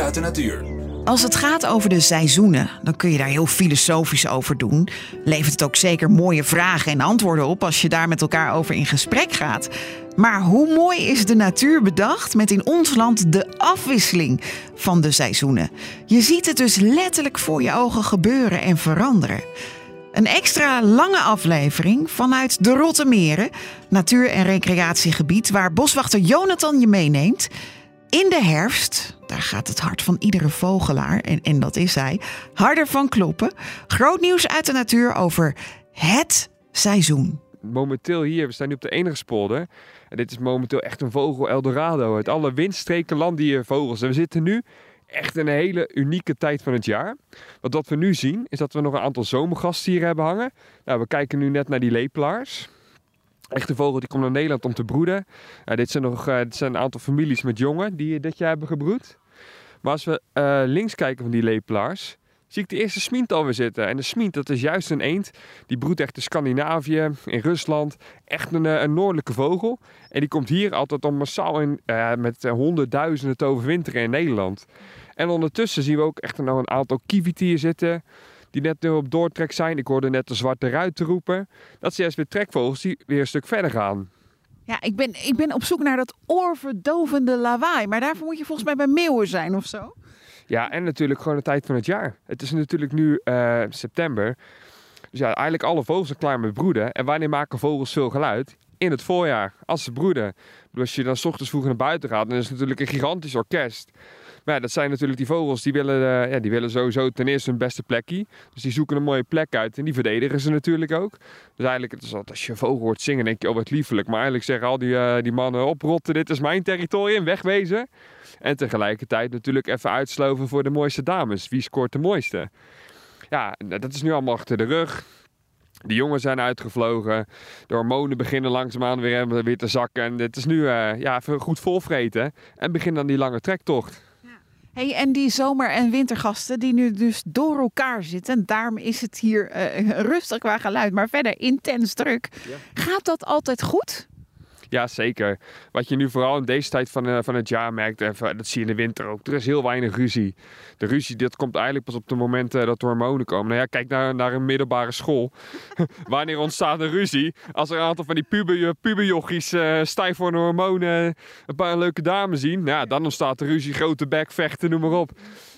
uit de natuur. Als het gaat over de seizoenen, dan kun je daar heel filosofisch over doen. Levert het ook zeker mooie vragen en antwoorden op als je daar met elkaar over in gesprek gaat. Maar hoe mooi is de natuur bedacht met in ons land de afwisseling van de seizoenen? Je ziet het dus letterlijk voor je ogen gebeuren en veranderen. Een extra lange aflevering vanuit de Rotte Meren, natuur- en recreatiegebied waar boswachter Jonathan je meeneemt. In de herfst, daar gaat het hart van iedere vogelaar, en, en dat is hij, harder van kloppen. Groot nieuws uit de natuur over het seizoen. Momenteel hier, we staan nu op de enige spolder. En dit is momenteel echt een vogel Eldorado. Uit alle windstreken landen hier vogels. En we zitten nu echt in een hele unieke tijd van het jaar. Want wat we nu zien, is dat we nog een aantal zomergasten hier hebben hangen. Nou, we kijken nu net naar die lepelaars. Echte vogel die komt naar Nederland om te broeden. dit, zijn nog, uh, dit zijn een aantal families met jongen die dit jaar hebben gebroed. Maar als we uh, links kijken van die lepelaars, zie ik de eerste smint alweer zitten. En de smint, dat is juist een eend. Die broedt echt in Scandinavië, in Rusland. Echt een, een noordelijke vogel. En die komt hier altijd om massaal in, met honderdduizenden te overwinteren in Nederland. En ondertussen zien we ook echt nog een aantal kievitieren zitten die net nu op doortrek zijn. Ik hoorde net de zwarte ruiten roepen. Dat zijn juist weer trekvogels die weer een stuk verder gaan. Ja, ik ben, ik ben op zoek naar dat oorverdovende lawaai. Maar daarvoor moet je volgens mij bij meeuwen zijn of zo. Ja, en natuurlijk gewoon de tijd van het jaar. Het is natuurlijk nu uh, september. Dus ja, eigenlijk alle vogels zijn klaar met broeden. En wanneer maken vogels veel geluid? In het voorjaar, als ze broeden. Dus als je dan s ochtends vroeg naar buiten gaat, dan is het natuurlijk een gigantisch orkest. Maar ja, dat zijn natuurlijk die vogels, die willen, uh, ja, die willen sowieso ten eerste hun beste plekje. Dus die zoeken een mooie plek uit en die verdedigen ze natuurlijk ook. Dus eigenlijk, het is altijd, als je vogel hoort zingen, denk je, oh wat liefelijk. Maar eigenlijk zeggen al die, uh, die mannen oprotten, dit is mijn territorium, wegwezen. En tegelijkertijd natuurlijk even uitsloven voor de mooiste dames. Wie scoort de mooiste? Ja, dat is nu allemaal achter de rug. De jongen zijn uitgevlogen. De hormonen beginnen langzaamaan weer, weer te zakken. En het is nu uh, ja, even goed volvreten. En begin dan die lange trektocht. Hey, en die zomer- en wintergasten die nu dus door elkaar zitten. Daarom is het hier uh, rustig qua geluid, maar verder intens druk. Ja. Gaat dat altijd goed? Ja, zeker. Wat je nu vooral in deze tijd van, uh, van het jaar merkt, en dat zie je in de winter ook, er is heel weinig ruzie. De ruzie, dat komt eigenlijk pas op de momenten uh, dat de hormonen komen. Nou ja, kijk naar, naar een middelbare school. Wanneer ontstaat een ruzie? Als er een aantal van die puber, puberjochies stijf voor de hormonen een paar leuke dames zien, nou ja, dan ontstaat de ruzie, grote bek, vechten, noem maar op.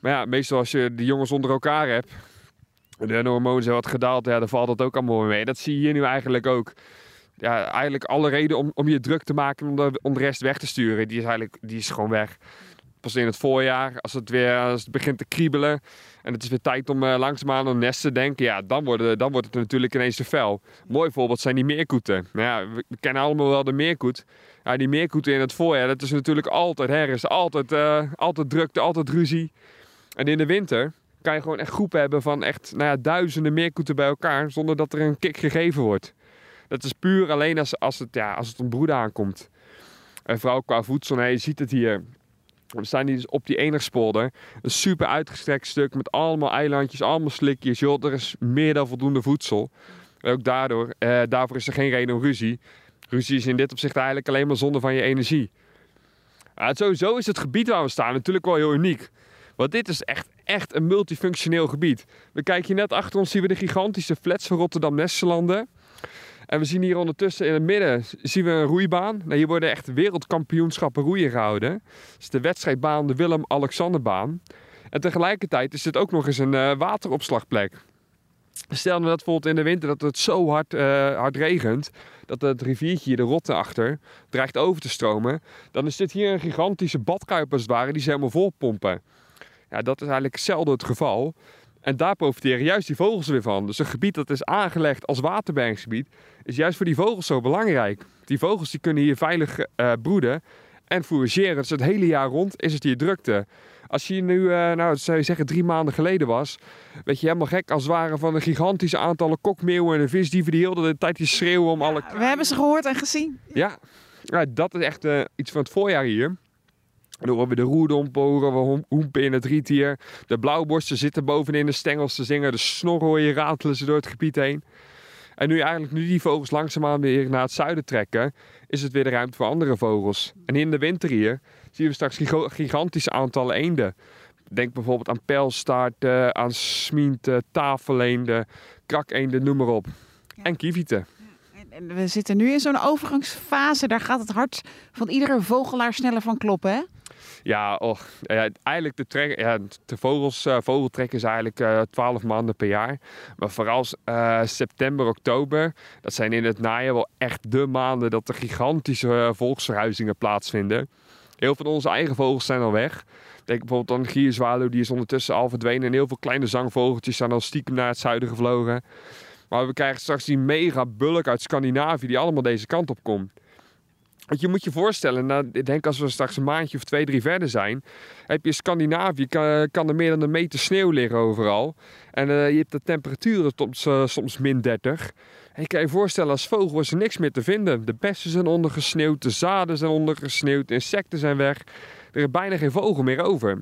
Maar ja, meestal als je die jongens onder elkaar hebt, de hormonen zijn wat gedaald, ja, dan valt dat ook allemaal mee. Dat zie je hier nu eigenlijk ook ja, eigenlijk alle reden om, om je druk te maken om de, om de rest weg te sturen, die is eigenlijk die is gewoon weg. Pas in het voorjaar, als het weer als het begint te kriebelen en het is weer tijd om uh, langzaamaan aan nest te denken, ja, dan, worden, dan wordt het natuurlijk ineens te fel. Mooi voorbeeld zijn die meerkoeten. Nou ja, we, kennen allemaal wel de meerkoet. Ja, die meerkoeten in het voorjaar, dat is natuurlijk altijd herfst, altijd, uh, altijd drukte, altijd ruzie. En in de winter kan je gewoon echt groepen hebben van echt nou ja, duizenden meerkoeten bij elkaar, zonder dat er een kick gegeven wordt. Dat is puur alleen als, als, het, ja, als het om broeden aankomt. En vooral qua voedsel, nee, je ziet het hier. We staan hier dus op die enigspolder. Een super uitgestrekt stuk met allemaal eilandjes, allemaal slikjes. Joh, er is meer dan voldoende voedsel. ook daardoor, eh, daarvoor is er geen reden om ruzie. Ruzie is in dit opzicht eigenlijk alleen maar zonde van je energie. Uh, sowieso is het gebied waar we staan natuurlijk wel heel uniek. Want dit is echt, echt een multifunctioneel gebied. We kijken hier net achter ons, zien we de gigantische flats van Rotterdam-Nesselanden. En we zien hier ondertussen in het midden zien we een roeibaan. Nou, hier worden echt wereldkampioenschappen roeien gehouden. Dat is de wedstrijdbaan, de Willem-Alexanderbaan. En tegelijkertijd is het ook nog eens een uh, wateropslagplek. Stel nou dat bijvoorbeeld in de winter dat het zo hard, uh, hard regent, dat het riviertje hier, de Rotte achter, dreigt over te stromen. Dan is dit hier een gigantische badkuip als het ware, die ze helemaal vol pompen. Ja, dat is eigenlijk zelden het geval. En daar profiteren juist die vogels weer van. Dus een gebied dat is aangelegd als waterbergingsgebied is juist voor die vogels zo belangrijk. Die vogels die kunnen hier veilig uh, broeden en fourageren. Dus het hele jaar rond is het hier drukte. Als je nu, uh, nou zou je zeggen, drie maanden geleden was, weet je helemaal gek als het ware van een gigantische aantallen kokmeeuwen en visdieven die heel de tijd die schreeuwen om alle... we hebben ze gehoord en gezien. Ja, ja dat is echt uh, iets van het voorjaar hier. Dan horen we de horen we hoempen in het riet hier. De blauwborsten zitten bovenin de stengels te zingen. De snorren hoor je ratelen ze door het gebied heen. En nu eigenlijk nu die vogels langzaamaan weer naar het zuiden trekken, is het weer de ruimte voor andere vogels. En in de winter hier zien we straks gigantische aantallen eenden. Denk bijvoorbeeld aan pijlstaarten, aan smienten, tafeleenden, krakeenden, noem maar op. En kievieten. En we zitten nu in zo'n overgangsfase. Daar gaat het hart van iedere vogelaar sneller van kloppen, hè? Ja, och, eigenlijk de, trek, ja, de vogels, uh, vogeltrek is eigenlijk uh, eh, 12 maanden per jaar. Maar vooral uh, september, oktober, dat zijn in het najaar wel echt de maanden dat er gigantische volksverhuizingen plaatsvinden. Heel veel van onze eigen vogels zijn al weg. Denk bijvoorbeeld aan de gierzwaluw, die is ondertussen al verdwenen. En heel veel kleine zangvogeltjes zijn al stiekem naar het zuiden gevlogen. Maar we krijgen straks die mega bulk uit Scandinavië die allemaal deze kant op komt. Want je moet je voorstellen, nou, ik denk als we straks een maandje of twee, drie verder zijn, heb je Scandinavië, kan, kan er meer dan een meter sneeuw liggen overal. En uh, je hebt de temperaturen tot, uh, soms min 30. En je kan je voorstellen, als vogel is er niks meer te vinden. De bessen zijn ondergesneeuwd, de zaden zijn ondergesneeuwd, de insecten zijn weg. Er is bijna geen vogel meer over.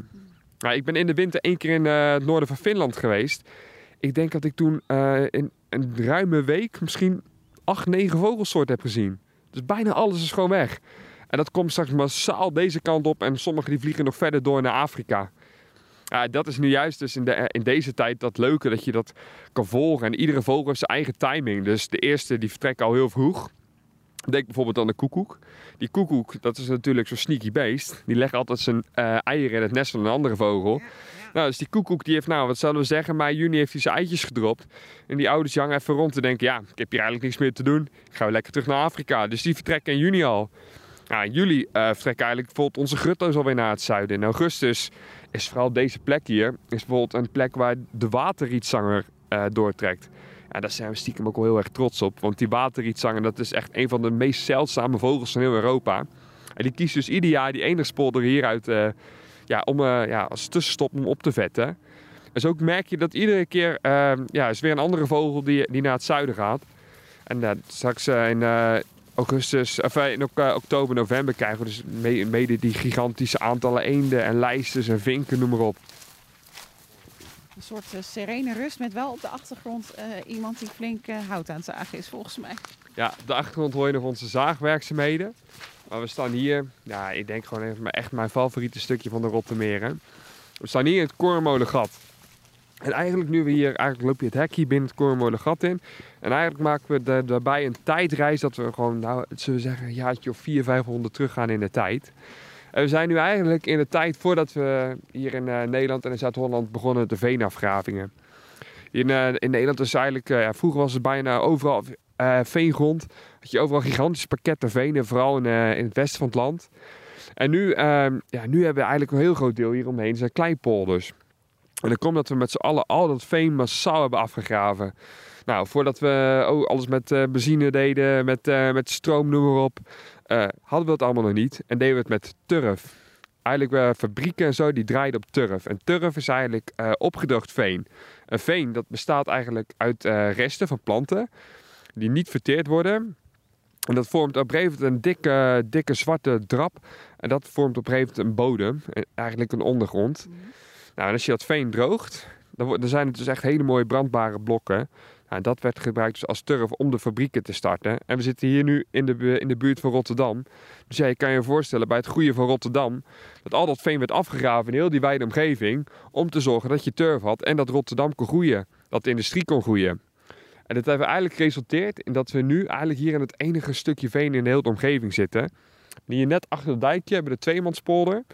Nou, ik ben in de winter één keer in uh, het noorden van Finland geweest. Ik denk dat ik toen in een ruime week misschien acht, negen vogelsoorten heb gezien. Dus bijna alles is gewoon weg. En dat komt straks massaal deze kant op en sommige die vliegen nog verder door naar Afrika. Dat is nu juist dus in, de, in deze tijd dat leuke dat je dat kan volgen. En iedere vogel heeft zijn eigen timing. Dus de eerste die vertrekken al heel vroeg. Denk bijvoorbeeld aan de koekoek. Die koekoek, dat is natuurlijk zo'n sneaky beest. Die legt altijd zijn uh, eieren in het nest van een andere vogel. Nou, dus die koekoek die heeft, nou, wat zullen we zeggen, mei, juni heeft hij zijn eitjes gedropt. En die ouders hangen even rond te denken, ja, ik heb hier eigenlijk niks meer te doen. Ik ga weer lekker terug naar Afrika. Dus die vertrekken in juni al. Nou, in juli uh, vertrekken eigenlijk bijvoorbeeld onze grutto's alweer naar het zuiden. In augustus is vooral deze plek hier, is bijvoorbeeld een plek waar de waterrietzanger uh, doortrekt. En daar zijn we stiekem ook wel heel erg trots op. Want die waterrietzanger, dat is echt een van de meest zeldzame vogels van heel Europa. En die kiest dus ieder jaar die enigspolder hieruit uh, ja, om uh, ja, als tussenstop om op te vetten. Dus ook merk je dat iedere keer uh, ja, is weer een andere vogel die, die naar het zuiden gaat. En uh, straks in augustus, of in oktober, november krijgen we dus mede die gigantische aantallen eenden en lijsters en vinken, noem maar op. Een soort serene rust met wel op de achtergrond iemand die flink hout aan het zagen is, volgens mij. Ja, de achtergrond hoor je nog onze zaagwerkzaamheden. Maar we staan hier, ja, ik denk gewoon even echt mijn favoriete stukje van de Rottermeren. We staan hier in het Korenmolengat. En eigenlijk nu we hier, eigenlijk loop je het hekje binnen het Korenmolengat in. En eigenlijk maken we daarbij een tijdreis dat we gewoon, nou, zullen we zeggen, een jaartje of 400, 500 teruggaan in de tijd. En we zijn nu eigenlijk in de tijd voordat we hier in uh, Nederland en in Zuid-Holland begonnen de veenafgravingen. In, uh, in Nederland is eigenlijk, uh, ja, vroeger was het bijna overal veengrond. Had je overal gigantische pakketten venen, vooral in, in het westen van het land. En nu, ehm, ja, nu hebben we eigenlijk een heel groot deel hieromheen, zijn kleinpolders. En dat komt dat we met z'n allen al dat veen massaal hebben afgegraven. Nou, voordat we oh, alles met benzine deden, met, met stroom, noem maar op, uh, hadden we het allemaal nog niet en deden we het met turf. Eigenlijk uh, fabrieken en zo, die draaiden op turf. En turf is eigenlijk uh, opgedroogd veen. Een veen dat bestaat eigenlijk uit resten van planten die niet verteerd worden. En dat vormt op een gegeven moment een dikke, dikke zwarte drap. En dat vormt op een gegeven moment een bodem, eigenlijk een ondergrond. Mm. Nou, en als je dat veen droogt, dan, dan zijn het dus echt hele mooie brandbare blokken. Nou, dat werd gebruikt dus als turf om de fabrieken te starten. En we zitten hier nu in de, in de buurt van Rotterdam. Dus ja, je kan je voorstellen bij het groeien van Rotterdam... dat al dat veen werd afgegraven in heel die wijde omgeving... om te zorgen dat je turf had en dat Rotterdam kon groeien. Dat de industrie kon groeien. En dat heeft eigenlijk geresulteerd in dat we nu eigenlijk hier in het enige stukje veen in de hele omgeving zitten. Hier net achter het dijkje hebben de tweemanspolder.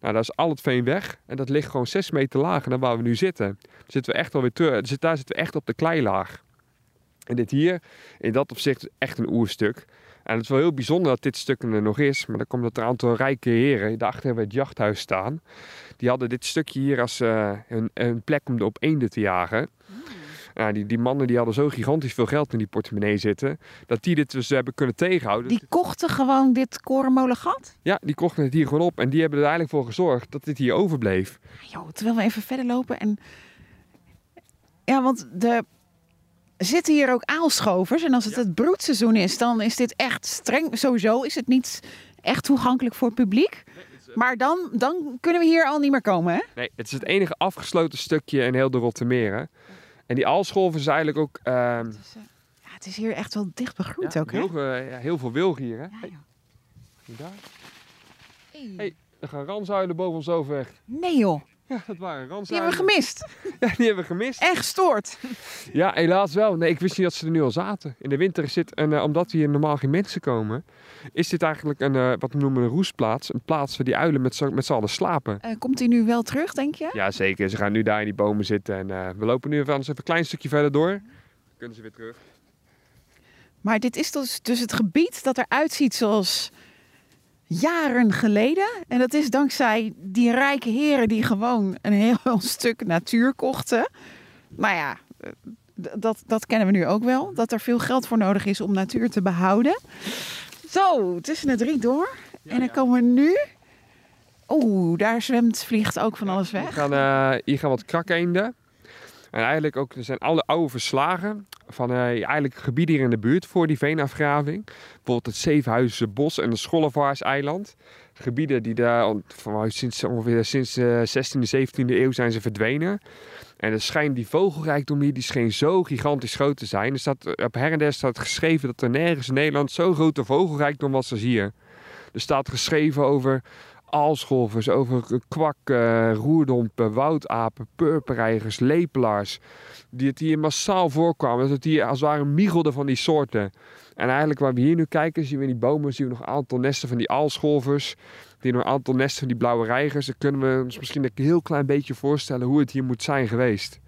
Nou, daar is al het veen weg en dat ligt gewoon 6 meter lager dan waar we nu zitten. Zitten we echt alweer terug. Daar zitten we echt op de kleilaag. En dit hier, in dat opzicht, echt een oerstuk. En het is wel heel bijzonder dat dit stuk er nog is. Maar dan komt dat er een aantal rijke heren. Daarachter hebben we het jachthuis staan. Die hadden dit stukje hier als een, een, plek om op eenden te jagen. Mm. Die, die mannen die hadden zo gigantisch veel geld in die portemonnee zitten. Dat die dit dus hebben kunnen tegenhouden. Die kochten gewoon dit korenmolengat? Ja, die kochten het hier gewoon op. En die hebben er eigenlijk voor gezorgd dat dit hier overbleef. Jo, terwijl we even verder lopen en... Ja, want de zitten hier ook aalschovers. En als het het broedseizoen is, dan is dit echt streng. Sowieso is het niet echt toegankelijk voor het publiek. Maar dan, dan kunnen we hier al niet meer komen, hè? Nee, het is het enige afgesloten stukje in heel de Rottermeren. En die aalscholver is eigenlijk ook... Uh... Het, is, uh, ja, het is hier echt wel dicht begroeid Ja, ook, hè? heel, eh, ja, heel veel wilg hier, hè? Ja, Hey, daar. Hey. Hey. Er gaan ranzuilen boven ons over weg. Nee joh, Ja, dat waren die ranzuilen. hebben we gemist Ja, die hebben we gemist. en gestoord. Ja, helaas wel. Nee, ik wist niet dat ze er nu al zaten. In de winter is dit, een, eh, omdat hier normaal geen mensen komen, is dit eigenlijk een, eh, wat we noemen een roestplaats. Een plaats waar die uilen met z'n met z'n allen slapen. Eh, komt hij nu wel terug, denk je? Ja, zeker. Ze gaan nu daar in die bomen zitten. En we lopen nu even, anders even een klein stukje verder door. Dan kunnen ze weer terug. Maar dit is dus, dus het gebied dat eruit ziet zoals jaren geleden. En dat is dankzij die rijke heren die gewoon een heel stuk natuur kochten. Maar ja, dat, dat kennen we nu ook wel. Dat er veel geld voor nodig is om natuur te behouden. Zo, tussen het riet door. en dan ja. komen we nu... Oeh, daar zwemt, vliegt ook van alles Hier weg. gaan, eh, hier gaan wat krakeenden. En eigenlijk ook, er zijn alle oude verslagen van eh, eigenlijk gebieden hier in de buurt voor die veenafgraving. Bijvoorbeeld het Zevenhuizense Bos en het Schollevaars-eiland. Gebieden die daar sinds ongeveer sinds de 16e, 17e eeuw zijn ze verdwenen. En er schijnt die vogelrijkdom hier, die scheen zo gigantisch groot te zijn. Er staat, op her en der staat geschreven dat er nergens in Nederland zo'n grote vogelrijkdom was als hier. Er staat geschreven over aalscholvers, over kwak, eh, roerdompen, woudapen, purperreigers, lepelaars. Die het hier massaal voorkwamen. Dat het hier als het ware miegelde van die soorten. En eigenlijk waar we hier nu kijken, zien we in die bomen zien we nog een aantal nesten van die aalscholvers. Die nog een aantal nesten van die blauwe reigers. Dan kunnen we ons misschien een heel klein beetje voorstellen hoe het hier moet zijn geweest.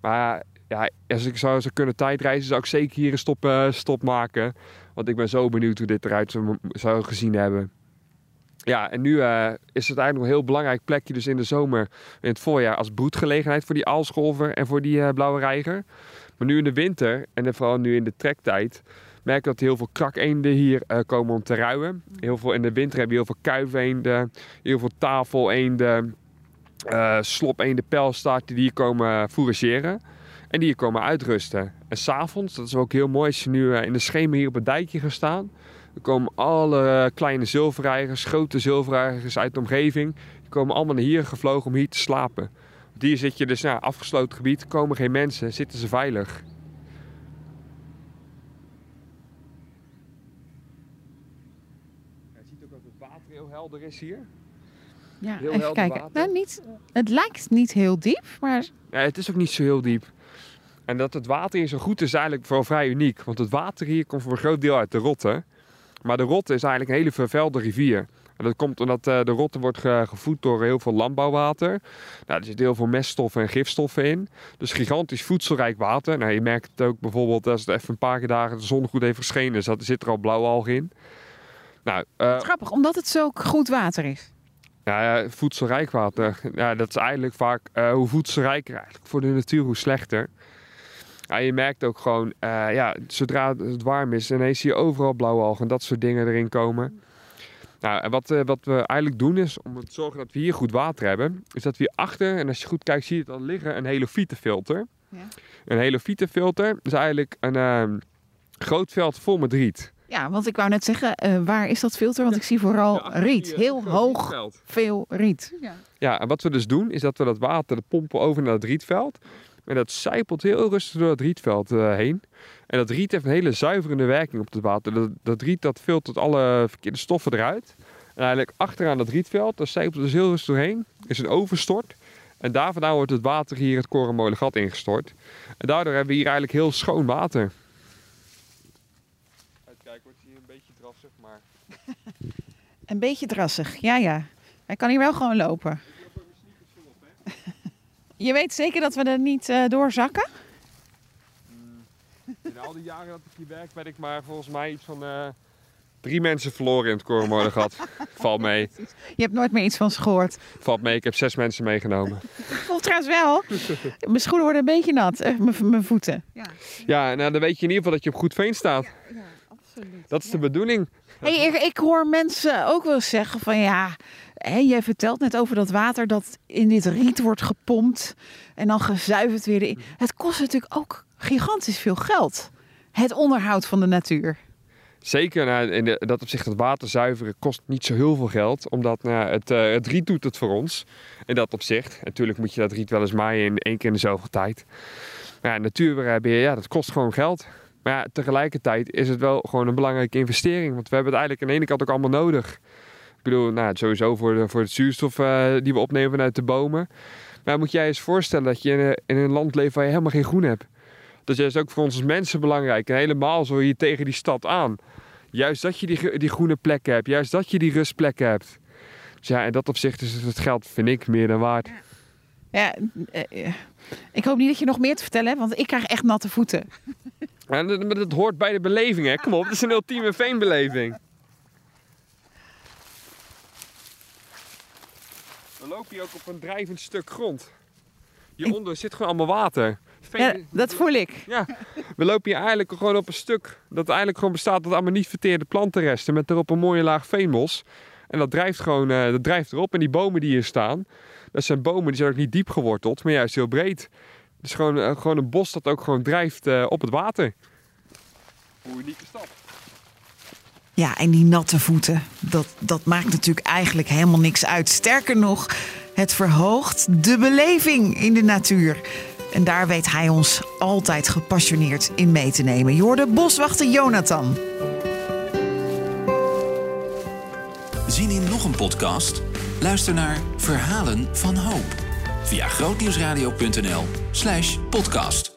Maar ja, als ik zou, zou kunnen tijdreizen, zou ik zeker hier een stop, eh, stop maken. Want ik ben zo benieuwd hoe dit eruit zou, zou gezien hebben. Ja, en nu eh, is het eigenlijk nog een heel belangrijk plekje, dus in de zomer, in het voorjaar, als broedgelegenheid voor die aalscholver en voor die eh, blauwe reiger. Maar nu in de winter, en vooral nu in de trektijd, merk dat heel veel krakeenden hier eh, komen om te ruimen. Heel veel, in de winter heb je heel veel kuiveenden, heel veel tafeleenden, eh slopeenden, pijlstaarten die hier komen fourageren. En die hier komen uitrusten. En s'avonds, dat is ook heel mooi, als je nu in de schemer hier op het dijkje gaat staan. Er komen alle kleine zilverreigers, grote zilverreigers uit de omgeving. Die komen allemaal naar hier gevlogen om hier te slapen. Want hier zit je dus, nou, afgesloten gebied, komen geen mensen, zitten ze veilig. Je ziet ook dat het water heel helder is hier. Ja, Heel even kijken. water. Nou, niet, het lijkt niet heel diep, maar Ja, het is ook niet zo heel diep. En dat het water hier zo goed is, is eigenlijk vooral vrij uniek. Want het water hier komt voor een groot deel uit de Rotte. Maar de Rotte is eigenlijk een hele vervuilde rivier. En dat komt omdat eh, de Rotte wordt ge- gevoed door heel veel landbouwwater. Nou, er zitten heel veel meststoffen en gifstoffen in. Dus gigantisch voedselrijk water. Nou, je merkt het ook bijvoorbeeld als het even een paar dagen de zon goed heeft geschenen. Dus zit er al blauwalg in. Nou, eh, grappig, omdat het zo goed water is. ja, ja, voedselrijk water. Ja, dat is eigenlijk vaak eh, hoe voedselrijker eigenlijk voor de natuur, hoe slechter. Ja, je merkt ook gewoon, eh, ja, zodra het warm is, ineens zie je overal blauwe algen en dat soort dingen erin komen. Nou, en wat, eh, wat we eigenlijk doen is, om te zorgen dat we hier goed water hebben, is dat we hier achter, en als je goed kijkt, zie je het al liggen, een helofietenfilter. Ja. Een helofietenfilter is eigenlijk een ehm, groot veld vol met riet. Ja, want ik wou net zeggen, eh, waar is dat filter? Want ik zie vooral riet. Heel hoog, veel riet. Ja. Ja, en wat we dus doen, is dat we dat water dat pompen over naar het rietveld. En dat zijpelt heel rustig door het rietveld eh, heen. En dat riet heeft een hele zuiverende werking op het water. Dat, dat riet dat filtert alle verkeerde stoffen eruit. En eigenlijk achteraan dat rietveld, daar zijpelt het dus heel rustig doorheen. Is een overstort. En daar vandaan wordt het water hier het Korenmolengat ingestort. En daardoor hebben we hier eigenlijk heel schoon water. Uitkijken wordt hier een beetje drassig, maar... Een beetje drassig, ja ja. Hij kan hier wel gewoon lopen. Je weet zeker dat we er niet eh, doorzakken? In al die jaren dat ik hier werk, ben ik maar volgens mij iets van eh, drie mensen verloren in het Korenmolen gehad. Valt mee. Je hebt nooit meer iets van ze gehoord. Valt mee, ik heb zes mensen meegenomen. Voelt trouwens wel. Mijn schoenen worden een beetje nat. Eh, mijn- mijn voeten. Ja, Ja, nou dan weet je in ieder geval dat je op goed veen staat. ja absoluut. Dat is de bedoeling. Hey, ik, ik hoor mensen ook wel eens zeggen van ja, hè, jij vertelt net over dat water dat in dit riet wordt gepompt en dan gezuiverd weer. in. Het kost natuurlijk ook gigantisch veel geld. Het onderhoud van de natuur. Zeker, nou, in de, dat opzicht het water zuiveren kost niet zo heel veel geld. Omdat nou, het, eh, het riet doet het voor ons. In dat opzicht. Natuurlijk moet je dat riet wel eens maaien in één keer in de zoveel tijd. Maar ja, natuur hebben, ja, dat kost gewoon geld. Maar ja, tegelijkertijd is het wel gewoon een belangrijke investering. Want we hebben het eigenlijk aan de ene kant ook allemaal nodig. Ik bedoel, nou, sowieso voor, voor het zuurstof uh, die we opnemen vanuit de bomen. Maar moet jij eens voorstellen dat je in een, in een land leeft waar je helemaal geen groen hebt. Dat is ook voor ons als mensen belangrijk. En helemaal zo hier tegen die stad aan. Juist dat je die, die groene plekken hebt. Juist dat je die rustplekken hebt. Dus ja, in dat opzicht is het geld, vind ik, meer dan waard. Ja, uh, ik hoop niet dat je nog meer te vertellen hebt, want ik krijg echt natte voeten. Ja, dat, dat hoort bij de beleving, hè? Kom op, het is een ultieme veenbeleving. We lopen hier ook op een drijvend stuk grond. Hieronder zit gewoon allemaal water. Ja, dat voel ik. Ja, we lopen hier eigenlijk gewoon op een stuk dat eigenlijk gewoon bestaat uit allemaal niet verteerde plantenresten met erop een mooie laag veenmos. En dat drijft gewoon uh, dat drijft erop. En die bomen die hier staan, dat zijn bomen die zijn ook niet diep geworteld, maar juist heel breed. Het is gewoon, uh, gewoon een bos dat ook gewoon drijft uh, op het water. Hoe unieke stap. Ja, en die natte voeten, dat, dat maakt natuurlijk eigenlijk helemaal niks uit. Sterker nog, het verhoogt de beleving in de natuur. En daar weet hij ons altijd gepassioneerd in mee te nemen. Je hoorde boswachter Jonathan. Zien in nog een podcast? Luister naar Verhalen van Hoop via grootnieuwsradio.nl/podcast.